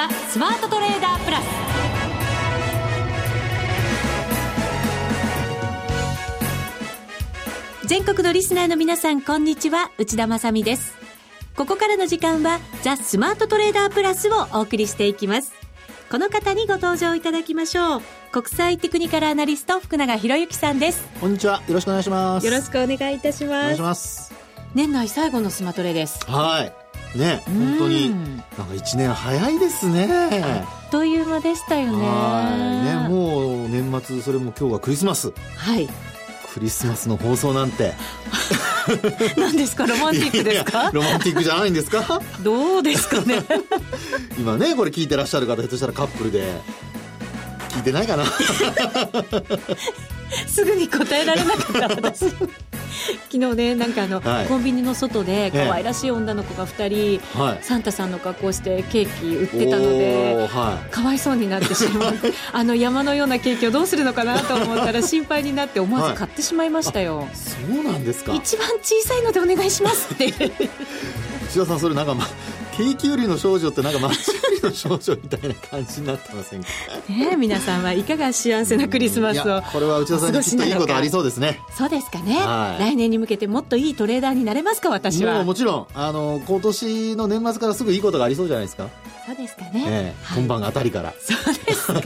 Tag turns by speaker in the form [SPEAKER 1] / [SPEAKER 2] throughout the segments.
[SPEAKER 1] ザ・スマートトレーダープラス。全国のリスナーの皆さんこんにちは。内田まさです。ここからの時間はザ・スマートトレーダープラスをお送りしていきます。この方にご登場いただきましょう。国際テクニカルアナリスト福永博之さんです。
[SPEAKER 2] こんにちは。よろしくお願いします。
[SPEAKER 1] よろしくお願いいたします。お
[SPEAKER 2] 願いします。
[SPEAKER 1] 年内最後のスマトレです。
[SPEAKER 2] はいね本当になんか一年早いですね。
[SPEAKER 1] という間でしたよね。
[SPEAKER 2] ねもう年末それも今日はクリスマス。
[SPEAKER 1] はい。
[SPEAKER 2] クリスマスの放送なんて。
[SPEAKER 1] 何ですか？ロマンティックですか？
[SPEAKER 2] ロマンティックじゃないんですか？
[SPEAKER 1] どうですかね？
[SPEAKER 2] 今ねこれ聞いてらっしゃる方ひょっとしたらカップルで聞いてないかな？
[SPEAKER 1] すぐに答えられなかった私 昨日ねなんかあの、はい、コンビニの外で可愛らしい女の子が2人、はい、サンタさんの格好してケーキ売ってたので、はい、かわいそうになってしまう。あの山のようなケーキをどうするのかなと思ったら心配になって思わず買ってしまいましたよ、
[SPEAKER 2] そうなんですか。
[SPEAKER 1] 一番小さいのでお願いしますって。
[SPEAKER 2] 内田さんそれなんか、ま、ケーキ売りの少女ってなんか街売りの少女みたいな感じになってませんか？
[SPEAKER 1] ね皆さんはいかが幸せなクリスマスを
[SPEAKER 2] これは内田さんにきっといいことありそうですね。
[SPEAKER 1] そうですかね、はい、来年に向けてもっといいトレーダーになれますか私は。
[SPEAKER 2] ももちろん。あの今年の年末からすぐいいことがありそうじゃないですか
[SPEAKER 1] そうですかね、
[SPEAKER 2] えー、今晩あたりから。
[SPEAKER 1] そうですか。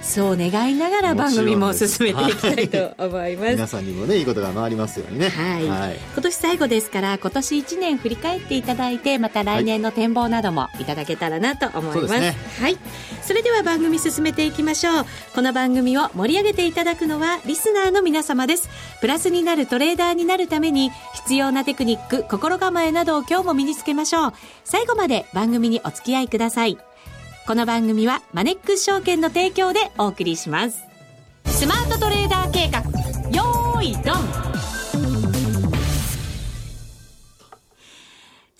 [SPEAKER 1] そう願いながら番組も進めていきたいと思います、はい、
[SPEAKER 2] 皆さんにもねいいことが回りますようにね、
[SPEAKER 1] はい、はい、今年最後ですから今年1年振り返っていただいてまた来年の展望などもいただけたらなと思います。はい、それでは番組進めていきましょう。この番組を盛り上げていただくのはリスナーの皆様です。プラスになるトレーダーになるために必要なテクニック心構えなどを今日も身につけましょう。最後まで番組にお付き合いくださいこの番組はマネックス証券の提供でお送りします。スマートトレーダー計画、よーいドン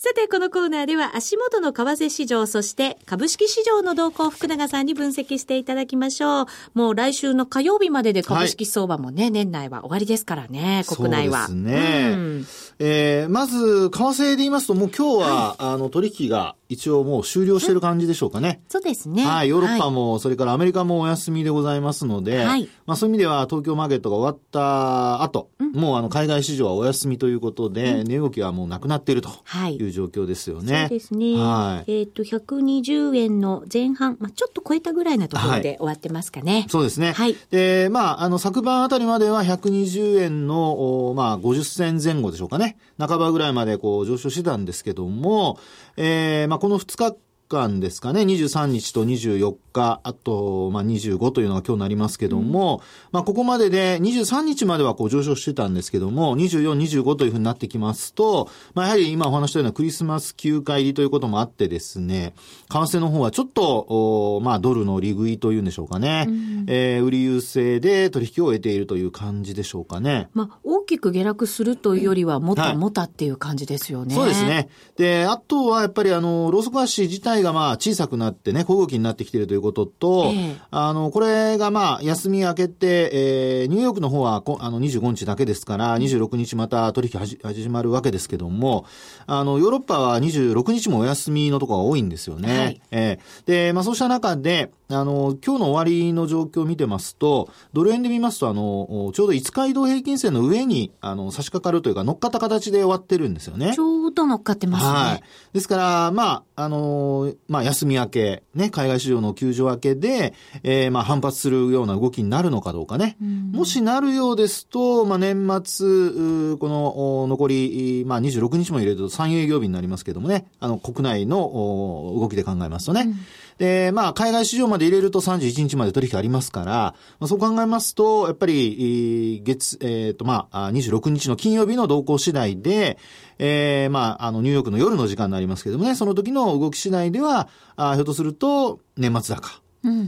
[SPEAKER 1] さて、このコーナーでは足元の為替市場、そして株式市場の動向を福永さんに分析していただきましょう。もう来週の火曜日までで株式相場もね、はい、年内は終わりですからね、国内は。
[SPEAKER 2] そうですね。うん、えー、まず、為替で言いますと、もう今日は、はい、あの、取引が一応もう終了してる感じでしょうかね。
[SPEAKER 1] そうですね。
[SPEAKER 2] はい。ヨーロッパも、はい、それからアメリカもお休みでございますので、はい。まあそういう意味では東京マーケットが終わった後、うん、もうあの海外市場はお休みということで、うん、値動きはもうなくなっているという状況ですよね。
[SPEAKER 1] そうですね。はい。えっ、ー、と、120円の前半、まあちょっと超えたぐらいなところで終わってますかね。はい、
[SPEAKER 2] そうですね。はい。で、まああの昨晩あたりまでは120円の、まあ50銭前後でしょうかね。半ばぐらいまでこう上昇してたんですけども、えー、まあこの2日間ですかね、23日と24日、あと、まあ、25というのが今日なりますけども、うん、まあ、ここまでで23日まではこう上昇してたんですけども、24、25というふうになってきますと、まあ、やはり今お話したようなクリスマス休暇入りということもあってですね、為替の方はちょっと、おまあ、ドルの利食いというんでしょうかね、うん、えー、売り優勢で取引を得ているという感じでしょうかね。
[SPEAKER 1] まあ、大きく下落するというよりは、もたもたっていう感じですよね。
[SPEAKER 2] はい、そうですね。で、あとはやっぱりあの、ローソク足自体がまあ小さくなってね、小動きになってきているということと、えー、あの、これがまあ休み明けて、えー、ニューヨークの方はあの25日だけですから、26日また取引始まるわけですけども、あの、ヨーロッパは26日もお休みのところが多いんですよね。はい、えー、で、まあそうした中で、あの、今日の終わりの状況を見てますと、ドル円で見ますと、あの、ちょうど5日移動平均線の上に、あの、差し掛かるというか、乗っかった形で終わってるんですよね。
[SPEAKER 1] ちょうど乗っかってますね。はい。
[SPEAKER 2] ですから、まあ、あの、まあ、休み明け、ね、海外市場の休場明けで、えー、まあ、反発するような動きになるのかどうかね。もしなるようですと、まあ、年末、この、残り、まあ、26日も入れると3営業日になりますけどもね、あの、国内の動きで考えますとね。うんで、まあ、海外市場まで入れると31日まで取引ありますから、まあ、そう考えますと、やっぱり、月、えっ、ー、と、まあ、26日の金曜日の動向次第で、えー、まあ、あの、ニューヨークの夜の時間になりますけどもね、その時の動き次第では、あひょっとすると、年末高。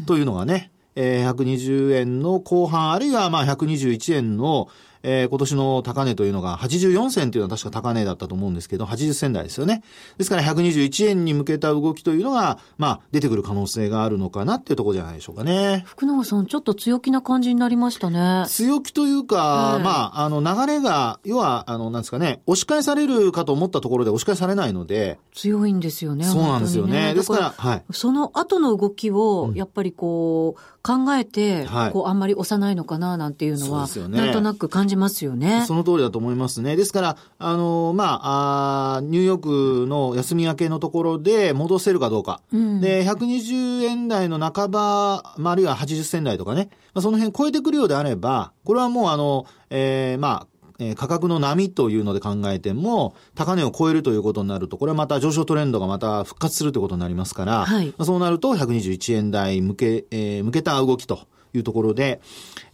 [SPEAKER 2] というのがね、えー、120円の後半、あるいはまあ121円の、えー、今年の高値というのが84銭というのは確か高値だったと思うんですけど、80銭台ですよね。ですから121円に向けた動きというのが、まあ、出てくる可能性があるのかなっていうところじゃないでしょうかね。
[SPEAKER 1] 福永さん、ちょっと強気な感じになりましたね。
[SPEAKER 2] 強気というか、まあ、あの、流れが、要は、あの、なんですかね、押し返されるかと思ったところで押し返されないので。
[SPEAKER 1] 強いんですよね。
[SPEAKER 2] そうなんですよね。ねですから、
[SPEAKER 1] はい。その後の動きを、やっぱりこう、考えて、はい、こう、あんまり押さないのかな、なんていうのは、ね、なんとなく感じますよね。
[SPEAKER 2] その通りだと思いますね。ですから、あの、まあ、あニューヨークの休み明けのところで戻せるかどうか。うん、で、120円台の半ば、まあ、あるいは80銭台とかね、まあ、その辺超えてくるようであれば、これはもうあの、えー、まあ、え価格の波というので考えても、高値を超えるということになると、これはまた上昇トレンドがまた復活するということになりますから、はい、そうなると121円台向け、えー、向けた動きと。いうところで、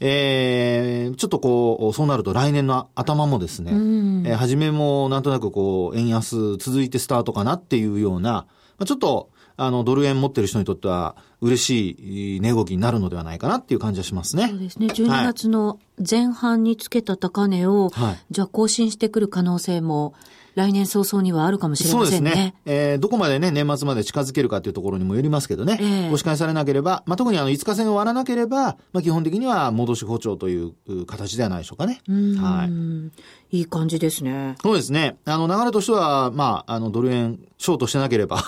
[SPEAKER 2] えー、ちょっとこう、そうなると来年の頭もですね、うん、えー、初めもなんとなくこう、円安続いてスタートかなっていうような、まあ、ちょっと、あの、ドル円持ってる人にとっては、嬉しい値動きになるのではないかなっていう感じはしますね。
[SPEAKER 1] そうですね。12月の前半につけた高値を、はい、じゃあ更新してくる可能性も、来年早々にはあるかもしれませんね。そうですね。
[SPEAKER 2] えー、どこまでね、年末まで近づけるかというところにもよりますけどね。えー、押し返されなければ、まあ、特にあの、5日線が終わらなければ、まあ、基本的には戻し補調という形ではないでしょうかね。
[SPEAKER 1] はい。いい感じですね。
[SPEAKER 2] そうですね。あの、流れとしては、まあ、あの、ドル円、ショートしてなければ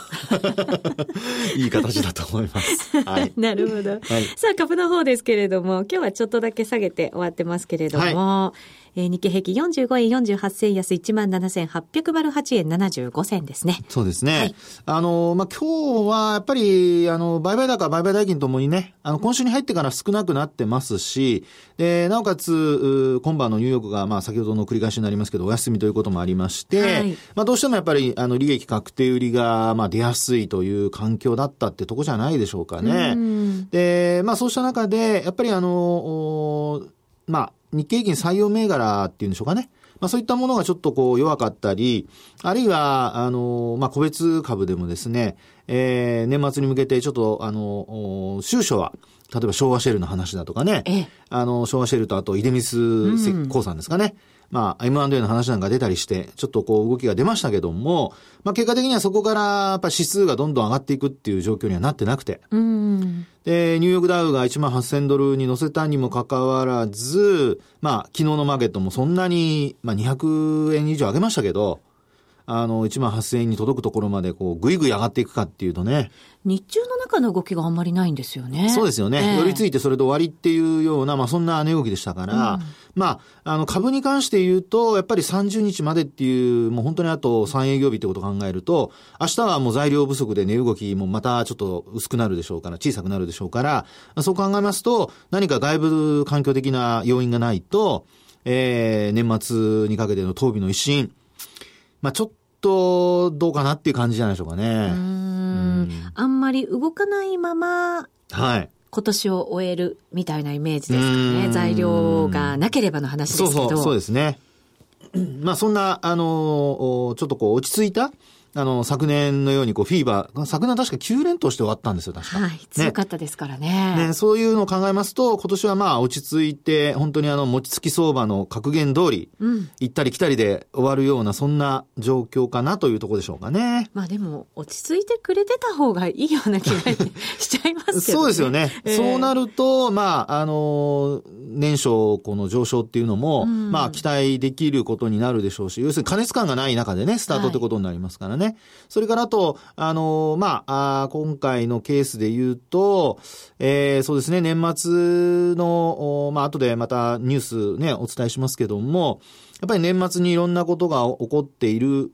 [SPEAKER 2] いい形だと思います。はい。
[SPEAKER 1] なるほど。はい、さあ、株の方ですけれども、今日はちょっとだけ下げて終わってますけれども、はいえー、日経平均45円48銭安17,808円75銭ですね。
[SPEAKER 2] そうですね。はい、あの、まあ、今日はやっぱり、あの、売買高、売買代金ともにね、あの、今週に入ってから少なくなってますし、で、なおかつ、今晩のニューヨークが、まあ、先ほどの繰り返しになりますけど、お休みということもありまして、はい、まあ、どうしてもやっぱり、あの、利益確定売りが、まあ、出やすいという環境だったってとこじゃないでしょうかね。で、まあ、そうした中で、やっぱりあの、まあ、日経平均採用銘柄っていうんでしょうかね。まあそういったものがちょっとこう弱かったり、あるいは、あの、まあ個別株でもですね、えー、年末に向けてちょっと、あの、収書は、例えば昭和シェルの話だとかね、あの、昭和シェルとあと、出光鉱産ですかね。うんまあ、M&A の話なんか出たりして、ちょっとこう動きが出ましたけども、まあ結果的にはそこからやっぱ指数がどんどん上がっていくっていう状況にはなってなくて。で、ニューヨークダウが1万8000ドルに乗せたにもかかわらず、まあ昨日のマーケットもそんなに、まあ200円以上上げましたけど、あの、1万8000円に届くところまで、こう、ぐいぐい上がっていくかっていうとね。
[SPEAKER 1] 日中の中の動きがあんまりないんですよね。
[SPEAKER 2] そうですよね。えー、寄り付いてそれで終わりっていうような、まあそんな値動きでしたから、うん、まあ、あの、株に関して言うと、やっぱり30日までっていう、もう本当にあと3営業日ってことを考えると、明日はもう材料不足で値動きもまたちょっと薄くなるでしょうから、小さくなるでしょうから、そう考えますと、何か外部環境的な要因がないと、えー、年末にかけての当備の一新、まあちょっとどうかなっていう感じじゃないでしょうかね。う
[SPEAKER 1] んあんまり動かないまま、はい。今年を終えるみたいなイメージですかね。材料がなければの話ですけど。
[SPEAKER 2] そうそう、そうですね。まあそんな、あの、ちょっとこう落ち着いた、あの、昨年のようにこうフィーバー、昨年確か9連投して終わったんですよ、確か。
[SPEAKER 1] はい、強かったですからね。
[SPEAKER 2] ね、そういうのを考えますと、今年はまあ落ち着いて、本当にあの、餅つき相場の格言通り、うん、行ったり来たりで終わるような、そんな状況かなというところでしょうかね。
[SPEAKER 1] まあでも、落ち着いてくれてた方がいいような気がしちゃいますけど、ね、
[SPEAKER 2] そうですよね。えー、そうなると、まあ、あの、年初この上昇っていうのも、うん、まあ期待できることになるでしょうし、要するに加熱感がない中でね、スタートってことになりますからね。はい、それからあと、あの、まあ、あ今回のケースで言うと、えー、そうですね、年末の、まあ、後でまたニュースね、お伝えしますけども、やっぱり年末にいろんなことが起こっている、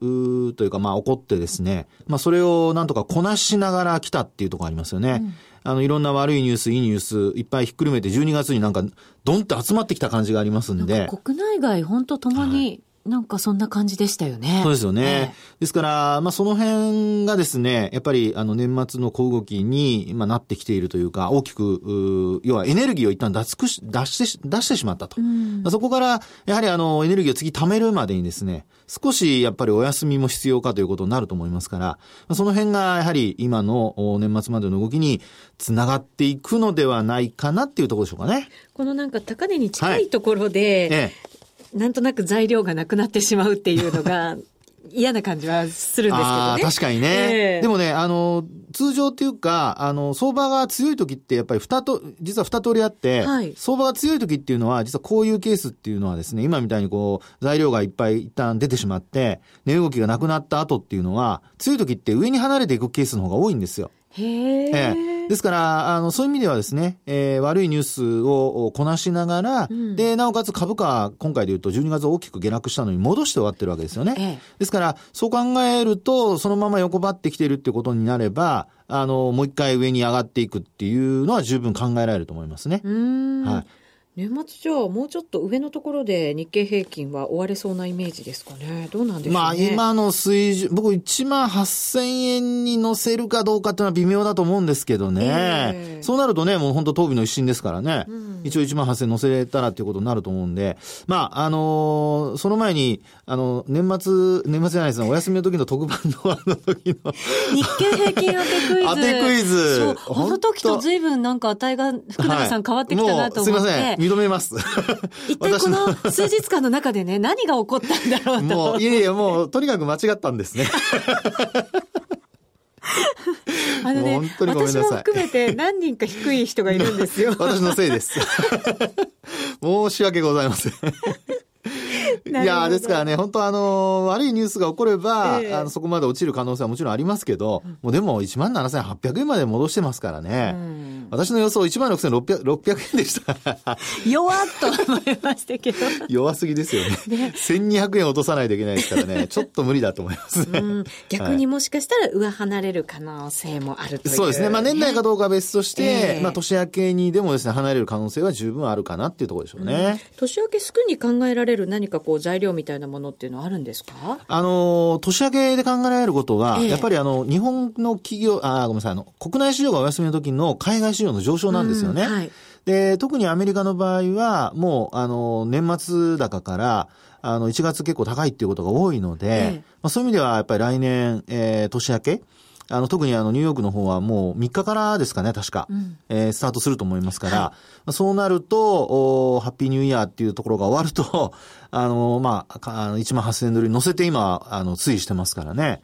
[SPEAKER 2] というか、まあ、起こってですね、まあ、それをなんとかこなしながら来たっていうところありますよね。うんあの、いろんな悪いニュース、いいニュース、いっぱいひっくるめて12月になんか、ドンって集まってきた感じがありますんで。
[SPEAKER 1] 国内外、本当ともになんかそんな感じでしたよね。
[SPEAKER 2] そうですよね。えー、ですから、まあその辺がですね、やっぱりあの年末の小動きに、まあ、なってきているというか、大きく、要はエネルギーを一旦脱出し、出して、出してしまったと。うん、そこから、やはりあのエネルギーを次貯めるまでにですね、少しやっぱりお休みも必要かということになると思いますから、その辺がやはり今の年末までの動きにつながっていくのではないかなっていうところでしょうかね。
[SPEAKER 1] このなんか高値に近いところで、はいええなんとなく材料がなくなってしまうっていうのが、嫌な感じはするんですけどね。
[SPEAKER 2] 確かにね、えー、でもね、あの、通常っていうか、あの、相場が強い時ってやっぱり二と、実は二通りあって、はい、相場が強い時っていうのは、実はこういうケースっていうのはですね、今みたいにこう、材料がいっぱい一旦出てしまって、値動きがなくなった後っていうのは、強い時って上に離れていくケースの方が多いんですよ。
[SPEAKER 1] へえ
[SPEAKER 2] ーですから、あの、そういう意味ではですね、えー、悪いニュースをこなしながら、うん、で、なおかつ株価、今回で言うと12月大きく下落したのに戻して終わってるわけですよね。ええ、ですから、そう考えると、そのまま横ばってきてるってことになれば、あの、もう一回上に上がっていくっていうのは十分考えられると思いますね。
[SPEAKER 1] はい。年末じゃあもうちょっと上のところで日経平均は終われそうなイメージですかね。どうなんでしょうね。まあ
[SPEAKER 2] 今の水準、僕1万8000円に乗せるかどうかっていうのは微妙だと思うんですけどね。えー、そうなるとね、もう本当当備の一心ですからね。うん、一応1万8000円乗せれたらっていうことになると思うんで。まあ、あのー、その前に、あの、年末、年末じゃないですね、お休みの時の特番のあの時の
[SPEAKER 1] 日経平均当てクイズ。
[SPEAKER 2] 当てクイズ。
[SPEAKER 1] そう。あの時と随分なんか値が、福永さん変わってきたなと思って。はい、すいません。
[SPEAKER 2] 認めます。
[SPEAKER 1] 一体この数日間の中でね、何が起こったんだろうと。
[SPEAKER 2] もう、いやいや、もう、とにかく間違ったんですね。
[SPEAKER 1] あのね、私も含めて何人か低い人がいるんですよ。
[SPEAKER 2] 私のせいです。申し訳ございません。いや、ですからね、本当あの、悪いニュースが起これば、えー、あのそこまで落ちる可能性はもちろんありますけど、うん、もうでも1万7800円まで戻してますからね。うん、私の予想1万6600 600円でした。
[SPEAKER 1] 弱っと思いましたけど。
[SPEAKER 2] 弱すぎですよね。ね1200円落とさないといけないですからね、ちょっと無理だと思いますね。うん、
[SPEAKER 1] 逆にもしかしたら上離れる可能性もあるという、
[SPEAKER 2] そうですね。まあ年内かどうかは別として、えー、まあ年明けにでもですね、離れる可能性は十分あるかなっていうところでしょうね。
[SPEAKER 1] 年明けすぐに考えられる何かこう材料みたいなものっていうのはあるんですか？
[SPEAKER 2] あの、年明けで考えられることは、ええ、やっぱりあの、日本の企業、あ、ごめんなさい、あの、国内市場がお休みの時の海外市場の上昇なんですよね。はい、で、特にアメリカの場合は、もう、あの、年末高から、あの、1月結構高いっていうことが多いので、え、まあ、そういう意味では、やっぱり来年、えー、年明け、あの、特にあの、ニューヨークの方はもう3日からですかね、確か。うん、えー、スタートすると思いますから、はい、そうなると、おハッピーニューイヤーっていうところが終わると、あの、まあ、あの1万8000円ドルに乗せて今、あの、推移してますからね。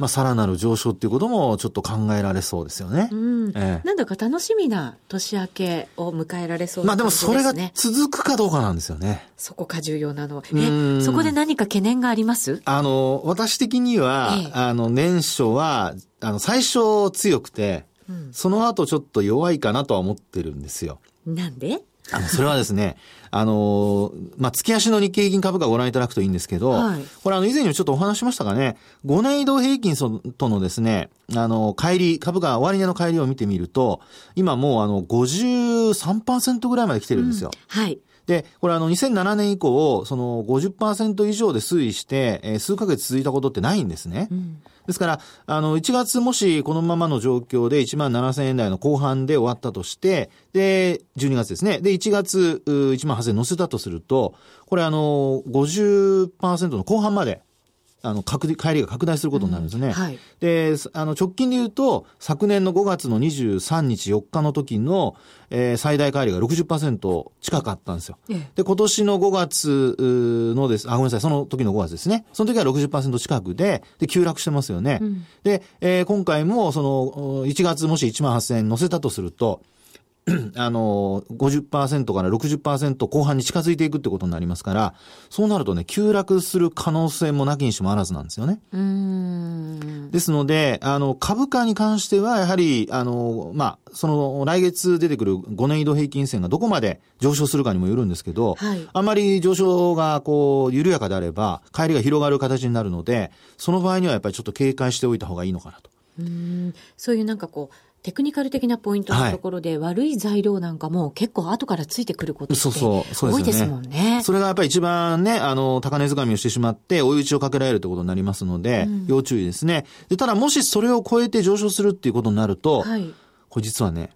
[SPEAKER 2] まあ、さらなる上昇っていうこともちょっと考えられそうですよね。う
[SPEAKER 1] ん。ええ、なんだか楽しみな年明けを迎えられそうですね。
[SPEAKER 2] まあでもそれが続くかどうかなんですよね。
[SPEAKER 1] そこか重要なのは。え、そこで何か懸念があります？
[SPEAKER 2] あの、私的には、ええ、あの、年初は、あの、最初強くて、うん、その後ちょっと弱いかなとは思ってるんですよ。
[SPEAKER 1] なんで？
[SPEAKER 2] あの、それはですね、あの、まあ、月足の日経平均株価をご覧いただくといいんですけど、はい、これあの、以前にもちょっとお話しましたがね、5年移動平均とのですね、あの、帰り、株価終値の帰りを見てみると、今もうあの、53%ぐらいまで来てるんですよ。
[SPEAKER 1] うん、はい。
[SPEAKER 2] で、これあの2007年以降、その50%以上で推移して、えー、数ヶ月続いたことってないんですね。うん、ですから、あの、1月もしこのままの状況で1万7000円台の後半で終わったとして、で、12月ですね。で、1月1万8000円乗せたとすると、これあの、50%の後半まであの、拡、帰りが拡大することになるんですね。うんはい、で、あの、直近で言うと、昨年の5月の23日4日の時の、えー、最大帰りが60%近かったんですよ。ええ、で、今年の5月のです、あ、ごめんなさい、その時の5月ですね。その時は60%近くで、で、急落してますよね。うん、で、えー、今回も、その、1月もし1万8000円乗せたとすると、あの、50%から60%後半に近づいていくってことになりますから、そうなるとね、急落する可能性もなきにしもあらずなんですよね。ですので、あの、株価に関しては、やはり、あの、まあ、その、来月出てくる5年移動平均線がどこまで上昇するかにもよるんですけど、はい、あまり上昇が、こう、緩やかであれば、帰りが広がる形になるので、その場合にはやっぱりちょっと警戒しておいた方がいいのかなと。
[SPEAKER 1] うんそういうなんかこう、テクニカル的なポイントのところで、悪い材料なんかも結構後からついてくることって多いですもんね。
[SPEAKER 2] それがやっぱり一番ね、あの、高値掴みをしてしまって、追い打ちをかけられるということになりますので、うん、要注意ですね。で、ただもしそれを超えて上昇するっていうことになると、はい、これ実はね、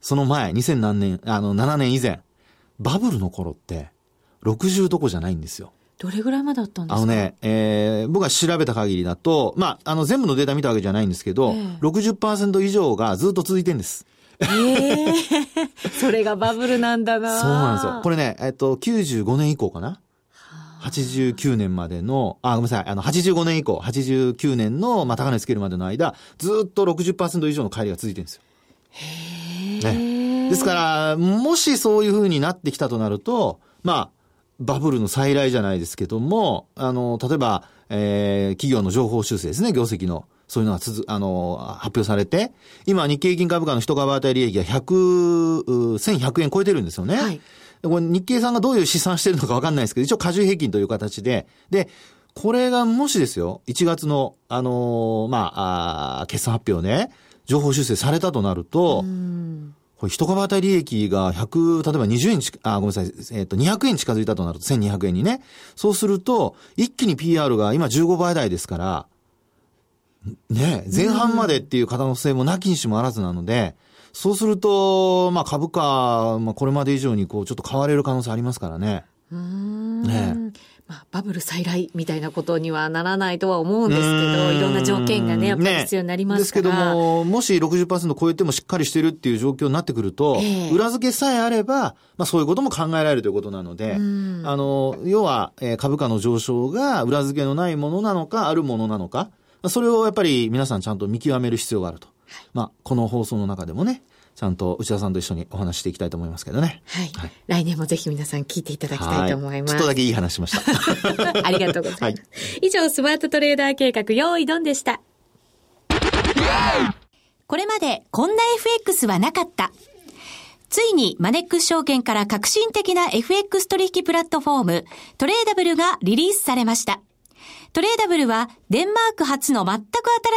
[SPEAKER 2] その前、2000何年、あの、7年以前、バブルの頃って、60どこじゃないんですよ。
[SPEAKER 1] どれぐらいまであったんですか？
[SPEAKER 2] あのね、えー、僕が調べた限りだと、まあ、あの、全部のデータ見たわけじゃないんですけど、えー、60%以上がずっと続いてんです。
[SPEAKER 1] ええー、それがバブルなんだな
[SPEAKER 2] そうなんですよ。これね、えっと、95年以降かな？89年までの、あ、ごめんなさい、あの、85年以降、89年の、まあ、高値つけるまでの間、ずっと60%以上の帰りが続いてるんですよ。
[SPEAKER 1] へえ、
[SPEAKER 2] ね。ですから、もしそういう風になってきたとなると、まあ、バブルの再来じゃないですけども、あの、例えば、えー、企業の情報修正ですね、業績の。そういうのがつづ、あの、発表されて、今、日経平均株価の一株当たり利益が100、1100円超えてるんですよね。はい。これ日経さんがどういう試算してるのかわかんないですけど、一応過重平均という形で、で、これがもしですよ、1月の、あのー、まあ、あ決算発表ね、情報修正されたとなると、これ一株当たり利益が100、例えば20円あ、ごめんなさい、えっ、ー、と、200円近づいたとなると、1200円にね。そうすると、一気に PR が今15倍台ですから、ね、前半までっていう可能性もなきにしもあらずなので、そうすると、まあ株価、まあこれまで以上にこうちょっと買われる可能性ありますからね。
[SPEAKER 1] ねまあ、バブル再来みたいなことにはならないとは思うんですけど、いろんな条件がね、やっぱり必要になりますから。
[SPEAKER 2] ね、ですけども、もし60%超えてもしっかりしてるっていう状況になってくると、えー、裏付けさえあれば、まあそういうことも考えられるということなので、あの、要は、えー、株価の上昇が裏付けのないものなのか、あるものなのか、それをやっぱり皆さんちゃんと見極める必要があると。まあ、この放送の中でもね、ちゃんと内田さんと一緒にお話していきたいと思いますけどね。
[SPEAKER 1] はい。はい、来年もぜひ皆さん聞いていただきたいと思います。
[SPEAKER 2] ちょっとだけいい話しました。
[SPEAKER 1] ありがとうございます。はい、以上、スマートトレーダー計画、用意ドンでした。これまでこんな FX はなかった。ついにマネックス証券から革新的な FX 取引プラットフォーム、トレーダブルがリリースされました。トレーダブルはデンマーク初の全く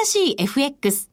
[SPEAKER 1] 新しい FX。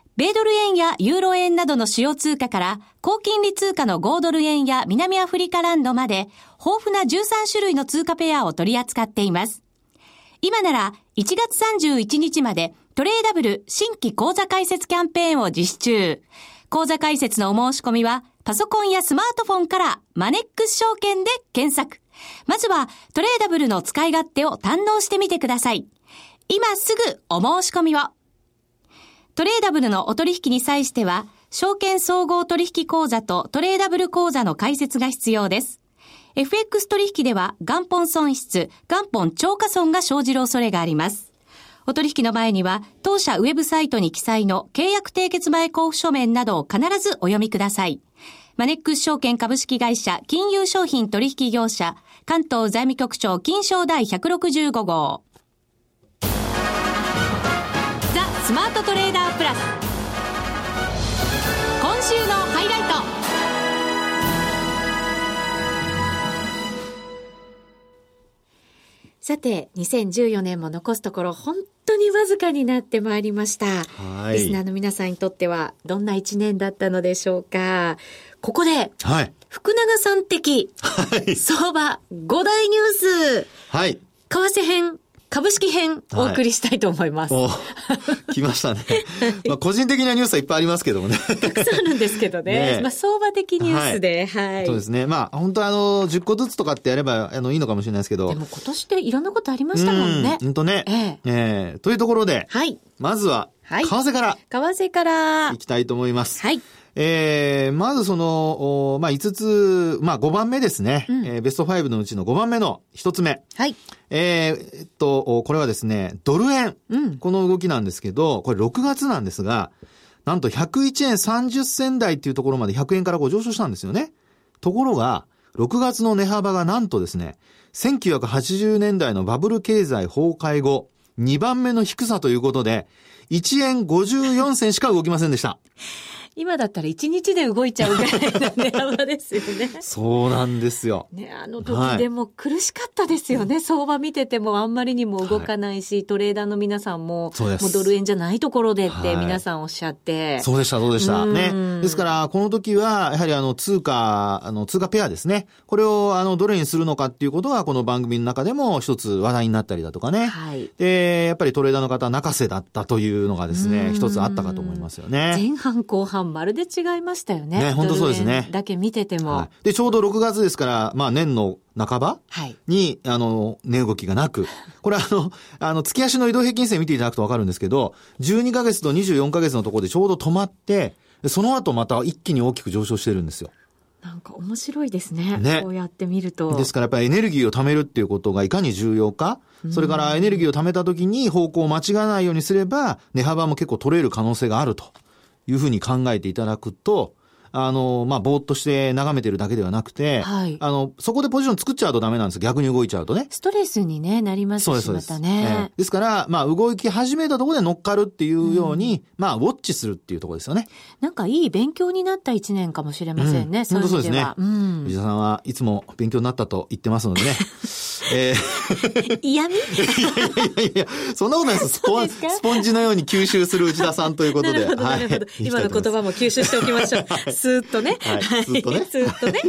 [SPEAKER 1] 米ドル円やユーロ円などの主要通貨から、高金利通貨の5ドル円や南アフリカランドまで、豊富な13種類の通貨ペアを取り扱っています。今なら、1月31日まで、トレーダブル新規講座開設キャンペーンを実施中。講座開設のお申し込みは、パソコンやスマートフォンからマネックス証券で検索。まずは、トレーダブルの使い勝手を堪能してみてください。今すぐお申し込みを。トレーダブルのお取引に際しては、証券総合取引口座とトレーダブル口座の開設が必要です。FX 取引では元本損失、元本超過損が生じる恐れがあります。お取引の前には、当社ウェブサイトに記載の契約締結前交付書面などを必ずお読みください。マネックス証券株式会社金融商品取引業者関東財務局長金賞第165号。スマートトレーダープラス今週のハイライトさて、2014年も残すところ本当にわずかになってまいりました。はい。リスナーの皆さんにとってはどんな一年だったのでしょうか。ここで、はい。福永さん的、はい。相場5大ニュース。はい。為替編株式編お送りしたいと思います。は
[SPEAKER 2] い、来ましたね。まあ個人的なニュースはいっぱいありますけどもね。
[SPEAKER 1] たくさんあるんですけどね。ねまあ相場的ニュースで、はい、はい。
[SPEAKER 2] そうですね。まあ本当あの、10個ずつとかってやればあのいいのかもしれないですけど。
[SPEAKER 1] でも今年っていろんなことありましたもんね。
[SPEAKER 2] 本当ね。えええー、というところで、はい。まずは、はい。為替から。
[SPEAKER 1] 為替から。
[SPEAKER 2] いきたいと思います。はい。えー、まずその、まあ、5つ、まあ、5番目ですね。うん、えー、ベスト5のうちの5番目の1つ目。はい。えー、えっと、これはですね、ドル円。うん、この動きなんですけど、これ6月なんですが、なんと101円30銭台っていうところまで100円からこう上昇したんですよね。ところが、6月の値幅がなんとですね、1980年代のバブル経済崩壊後、2番目の低さということで、1円54銭しか動きませんでした。
[SPEAKER 1] 今だったら1日で動いちゃうぐらいの値 幅ですよね。
[SPEAKER 2] そうなんですよ。
[SPEAKER 1] ね、あの時でも苦しかったですよね。はい、相場見ててもあんまりにも動かないし、はい、トレーダーの皆さんも、もうドル円じゃないところでって皆さんおっしゃって。
[SPEAKER 2] はい、そうでした、そうでした。ね。ですから、この時は、やはりあの、通貨、あの、通貨ペアですね。これを、あの、どれにするのかっていうことが、この番組の中でも一つ話題になったりだとかね。はい。で、やっぱりトレーダーの方、泣かせだったというのがですね、一つあったかと思いますよね。
[SPEAKER 1] 前半後半まるで違いましたよね。
[SPEAKER 2] ね、本当そうですね。
[SPEAKER 1] だけ見てても、は
[SPEAKER 2] い。で、ちょうど6月ですから、まあ年の半ばに、はい、あの、値動きがなく、これはあの、あの、月足の移動平均線見ていただくとわかるんですけど、12ヶ月と24ヶ月のところでちょうど止まって、その後また一気に大きく上昇してるんですよ。
[SPEAKER 1] なんか面白いですね。ね。こうやって見ると。
[SPEAKER 2] ですからやっぱりエネルギーを貯めるっていうことがいかに重要か。それからエネルギーを貯めた時に方向を間違わないようにすれば、値幅も結構取れる可能性があるというふうに考えていただくと、あの、まあ、ぼーっとして眺めてるだけではなくて、はい、あの、そこでポジション作っちゃうとダメなんです逆に動いちゃうとね。
[SPEAKER 1] ストレスに、ね、なりますし、そうですそうですね、え
[SPEAKER 2] ー、ですから、まあ、動き始めたところで乗っかるっていうように、うん、まあ、ウォッチするっていうところですよね。
[SPEAKER 1] なんかいい勉強になった一年かもしれませんね、うん、
[SPEAKER 2] 本当そうですね。うん、藤田さんはいつも勉強になったと言ってますのでね。
[SPEAKER 1] えー、嫌味？い
[SPEAKER 2] やいやいやそんなことないです。スポンスポンジのように吸収する内田さんということで。なるほど、なるほど。
[SPEAKER 1] 今の言葉も吸収しておきましょう。スーッとね。はい
[SPEAKER 2] はい、ずっとね。
[SPEAKER 1] ずっとね。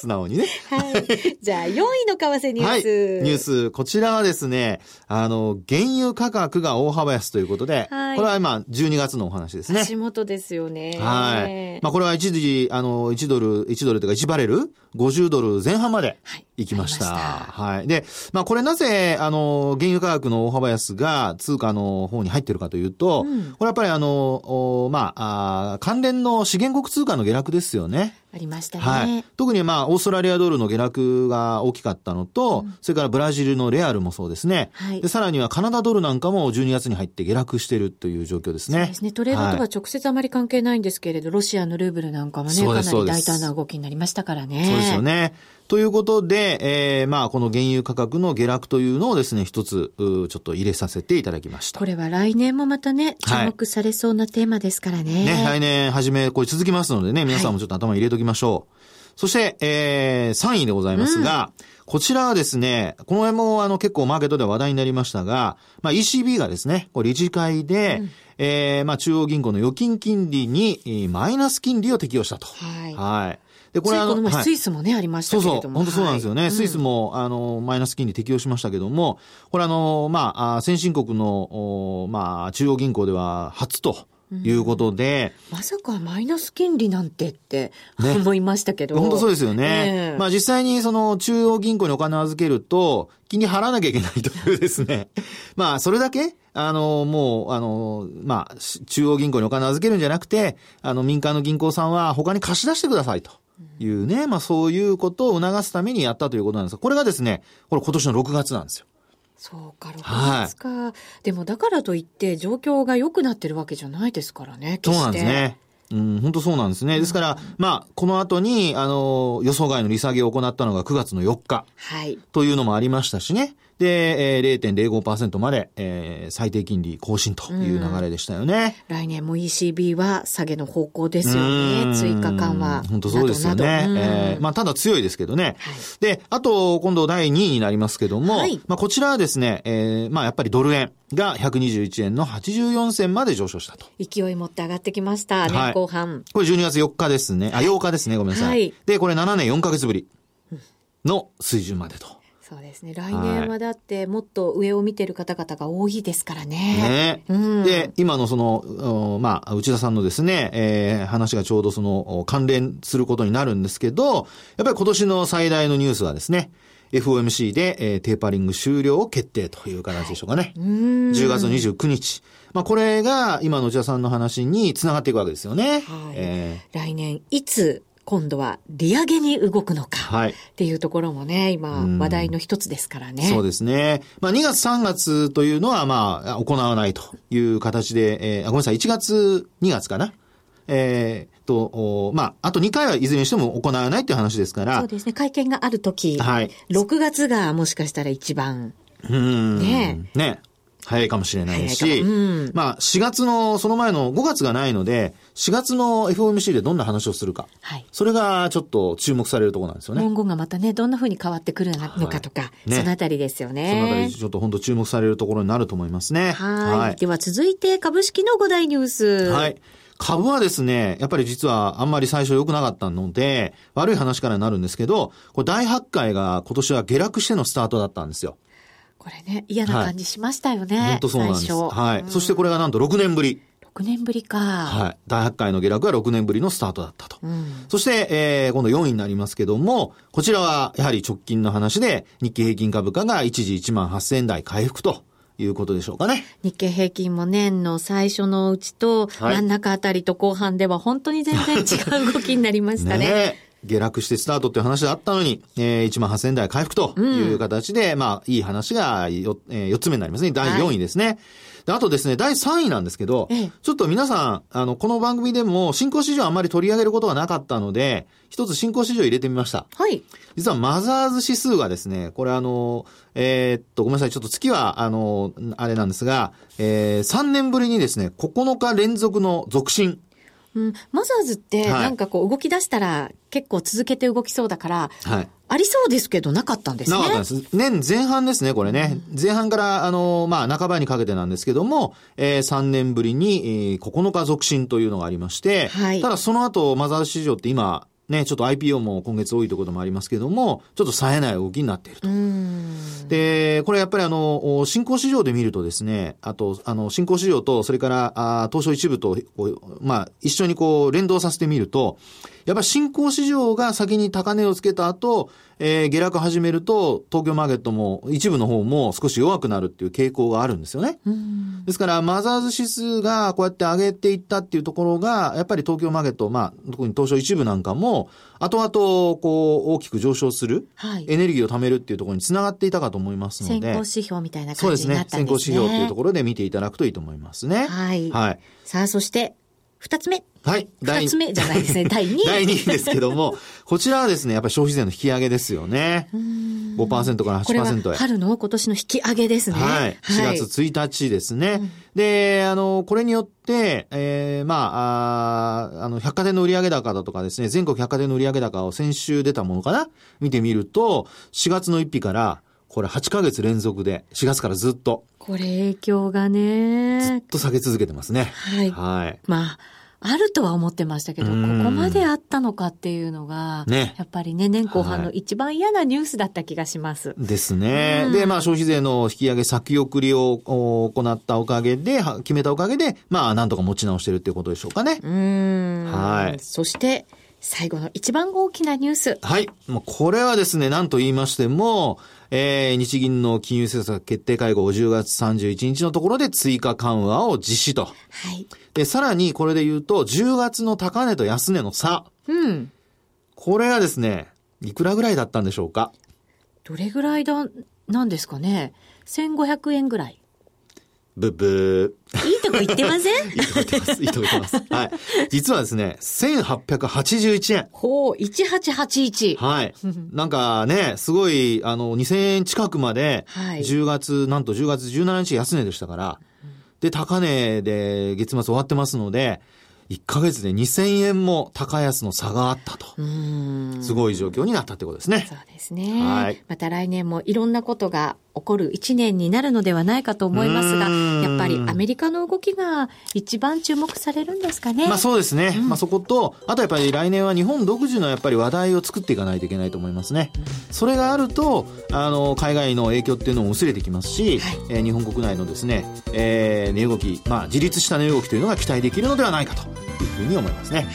[SPEAKER 2] 素直にね。
[SPEAKER 1] はい。じゃあ、4位の為替ニュース。はい。
[SPEAKER 2] ニュース。こちらはですね、あの、原油価格が大幅安ということで、はい、これは今、12月のお話ですね。
[SPEAKER 1] 足元ですよね。
[SPEAKER 2] はい。まあ、これは一時、あの、1ドル、1ドルというか1バレル ?50 ドル前半まで行きました。はい。はい、で、まあ、これなぜ、あの、原油価格の大幅安が通貨の方に入ってるかというと、うん、これやっぱりあの、まああ、関連の資源国通貨の下落ですよね。
[SPEAKER 1] ありましたね。はい。
[SPEAKER 2] 特にまあ、オーストラリアドルの下落が大きかったのと、うん、それからブラジルのレアルもそうですね。はい。で、さらにはカナダドルなんかも12月に入って下落してるという状況ですね。そう
[SPEAKER 1] ですね。トレードとは直接あまり関係ないんですけれど、はい、ロシアのルーブルなんかもね、かなり大胆な動きになりましたからね。
[SPEAKER 2] そうですよね。ということで、えー、まあ、この原油価格の下落というのをですね、一つ、ちょっと入れさせていただきました。
[SPEAKER 1] これは来年もまたね、注目されそうなテーマですからね。
[SPEAKER 2] ね、来年初め、これ続きますのでね、皆さんもちょっと頭に入れときましょう。はいそして、えー、3位でございますが、うん、こちらはですね、この辺もあの結構マーケットで話題になりましたが、まあ ECB がですね、これ理事会で、うん、えー、まあ中央銀行の預金金利にマイナス金利を適用したと。はい。はい。
[SPEAKER 1] で、これあの、のスイスもね、はい、ありましたけ
[SPEAKER 2] ども。そうそう、本当そうなんですよね。はい、スイスも、あの、マイナス金利適用しましたけども、これあの、まあ、先進国の、まあ、中央銀行では初と、いうことで、
[SPEAKER 1] うん、まさかマイナス金利なんてって、思いましたけど。
[SPEAKER 2] 本当そうですよね。えー、まあ実際にその中央銀行にお金を預けると、金利払わなきゃいけないというですね。まあそれだけあの、もう、あの、まあ、中央銀行にお金を預けるんじゃなくて、あの、民間の銀行さんは他に貸し出してくださいと。いうね、まあそういうことを促すためにやったということなんですが、これがですね、これ今年の6月なんですよ。
[SPEAKER 1] そうか、6月か、はい、でもだからといって状況が良くなってるわけじゃないですからね、
[SPEAKER 2] そうなんですね。うん、本当そうなんですね。ですから、うん、まあ、この後に、あの、予想外の利下げを行ったのが9月の4日。はい。というのもありましたしね。で、えー、0.05%まで、えー、最低金利更新という流れでしたよね。
[SPEAKER 1] うん、来年も ECB は下げの方向ですよね。追加緩和。
[SPEAKER 2] 本当そうですよね。えー、まあ、ただ強いですけどね。はい、で、あと、今度第2位になりますけども、はい、まあ、こちらはですね、えー、まあ、やっぱりドル円が121円の84銭まで上昇したと。
[SPEAKER 1] 勢い持って上がってきました、年後半。はい、
[SPEAKER 2] これ12月4日ですね。あ、8日ですね。ごめんなさい。はい、で、これ7年4ヶ月ぶりの水準までと。
[SPEAKER 1] そうですね。来年はだってもっと上を見てる方々が多いですからね。ね。うん、
[SPEAKER 2] で、今のその、まあ、内田さんのですね、えー、話がちょうどその関連することになるんですけど、やっぱり今年の最大のニュースはですね、FOMC で、えー、テーパリング終了を決定という形でしょうかね。はい、10月29日。まあ、これが今の内田さんの話につながっていくわけですよね。はい、
[SPEAKER 1] えー、来年いつ今度は利上げに動くのか。はい。っていうところもね、今、話題の一つですからね。
[SPEAKER 2] そうですね。まあ、2月3月というのは、まあ、行わないという形で、えー、ごめんなさい、1月、2月かな。えー、と、まあ、あと2回はいずれにしても行わないっていう話ですから。
[SPEAKER 1] そうですね。会見があるとき。はい。6月がもしかしたら一番。
[SPEAKER 2] うん。ねね早いかもしれないし、うん、まあ4月の、その前の5月がないので、4月の FOMC でどんな話をするか。はい。それがちょっと注目されるところなんですよね。
[SPEAKER 1] 文言がまたね、どんな風に変わってくるのかとか、はい、ね、そのあたりですよね。
[SPEAKER 2] そのあたりちょっと本当注目されるところになると思いますね。
[SPEAKER 1] はいはい。では続いて株式の5大ニュース。
[SPEAKER 2] はい。株はですね、やっぱり実はあんまり最初良くなかったので、悪い話からなるんですけど、これ大発会が今年は下落してのスタートだったんですよ。
[SPEAKER 1] これね、嫌な感じしましたよね。
[SPEAKER 2] はい、本当そうなんです。はい、うん、そしてこれがなんと6年ぶり。
[SPEAKER 1] 6年ぶりか。
[SPEAKER 2] はい。大発会の下落は6年ぶりのスタートだったと。うん、そして、えー、今度4位になりますけども、こちらはやはり直近の話で、日経平均株価が一時1万8000円台回復と。いうことでしょうかね。
[SPEAKER 1] 日経平均も年の最初のうちと、真ん中あたりと後半では本当に全然違う動きになりましたね。ね
[SPEAKER 2] 下落してスタートっていう話があったのに、えー、1万8000台回復という形で、うん、まあ、いい話が 4,、えー、4つ目になりますね。第4位ですね。はいで、あとですね、第3位なんですけど、ええ、ちょっと皆さん、あの、この番組でも、新興市場あんまり取り上げることがなかったので、一つ新興市場入れてみました。
[SPEAKER 1] はい。
[SPEAKER 2] 実はマザーズ指数がですね、これあの、えー、っと、ごめんなさい、ちょっと月は、あの、あれなんですが、えー、3年ぶりにですね、9日連続の続伸。
[SPEAKER 1] うん、マザーズって、なんかこう動き出したら結構続けて動きそうだから、はい。ありそうですけど、なかったんですね。
[SPEAKER 2] なかったんです。年前半ですね、これね。うん、前半から、あの、まあ、半ばにかけてなんですけども、えー、3年ぶりに、えー、9日続伸というのがありまして、はい。ただその後、マザーズ市場って今、ね、ちょっと IPO も今月多いということもありますけども、ちょっと冴えない動きになっていると。で、これやっぱりあの、新興市場で見るとですね、あと、あの、新興市場と、それから、あ東証一部と、まあ、一緒にこう、連動させてみると、やっぱり新興市場が先に高値をつけた後、えー、下落始めると、東京マーケットも、一部の方も少し弱くなるっていう傾向があるんですよね。ですから、マザーズ指数がこうやって上げていったっていうところが、やっぱり東京マーケット、まあ、特に東証一部なんかも、後々、こう、大きく上昇する、はい、エネルギーを貯めるっていうところにつながっていたかと思いますので。先
[SPEAKER 1] 行指標みたいな感じになったんですね。そうですね。
[SPEAKER 2] 先行指標っていうところで見ていただくといいと思いますね。
[SPEAKER 1] はい。はい。さあ、そして、二つ目。
[SPEAKER 2] はい。
[SPEAKER 1] 二つ目じゃないですね。第2位。
[SPEAKER 2] 第2位ですけども、こちらはですね、やっぱり消費税の引き上げですよね。5%から8%へ。
[SPEAKER 1] 春の今年の引き上げですね。
[SPEAKER 2] はい。4月1日ですね。うん、で、あの、これによって、えー、まあ、ああの、百貨店の売上高だとかですね、全国百貨店の売上高を先週出たものかな？見てみると、4月の1日から、これ8ヶ月連続で、4月からずっと。
[SPEAKER 1] これ影響がね。
[SPEAKER 2] ずっと下げ続けてますね。
[SPEAKER 1] はい。はい。まあ、あるとは思ってましたけど、ここまであったのかっていうのが、ね、やっぱりね、年後半の一番嫌なニュースだった気がします。
[SPEAKER 2] はい、ですね。で、まあ、消費税の引き上げ先送りを行ったおかげで、決めたおかげで、まあ、なんとか持ち直してるっていうことでしょうかね。
[SPEAKER 1] うん。はい。そして、最後の一番大きなニュース。
[SPEAKER 2] はい。もうこれはですね、何と言いましても、えー、日銀の金融政策決定会合10月31日のところで追加緩和を実施と。はい。で、さらにこれで言うと、10月の高値と安値の差。うん。これがですね、いくらぐらいだったんでしょうか？
[SPEAKER 1] どれぐらいだ、なんですかね。1500円ぐらい。
[SPEAKER 2] ブブ
[SPEAKER 1] ー。いいとこ行ってません？
[SPEAKER 2] いいとこ行ってます。いいとこ行ってます。はい。実はですね、1881円。
[SPEAKER 1] ほう、1881。
[SPEAKER 2] はい。なんかね、すごい、あの、2000円近くまで、はい、10月、なんと10月17日安値でしたから、で、高値で月末終わってますので、1ヶ月で2000円も高安の差があったと。すごい状況になったってことですね。
[SPEAKER 1] そうですね。はい。また来年もいろんなことが起こる一年になるのではないかと思いますが、やっぱりアメリカの動きが一番注目されるんですかね？
[SPEAKER 2] まあそうですね。うん、まあそこと、あとやっぱり来年は日本独自のやっぱり話題を作っていかないといけないと思いますね。うん、それがあると、あの、海外の影響っていうのも薄れてきますし、はい、えー、日本国内のですね、えー、値動き、まあ自立した値動きというのが期待できるのではないかというふうに思いますね。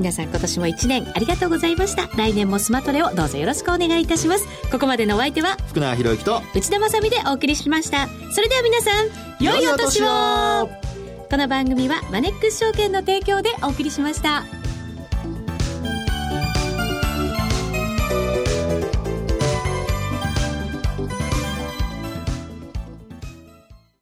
[SPEAKER 1] 皆さん今年も1年ありがとうございました。来年もスマトレをどうぞよろしくお願いいたします。ここまでのお相手は
[SPEAKER 2] 福永博之と
[SPEAKER 1] 内田まさでお送りしました。それでは皆さん良いお年を。この番組はマネックス証券の提供でお送りしました。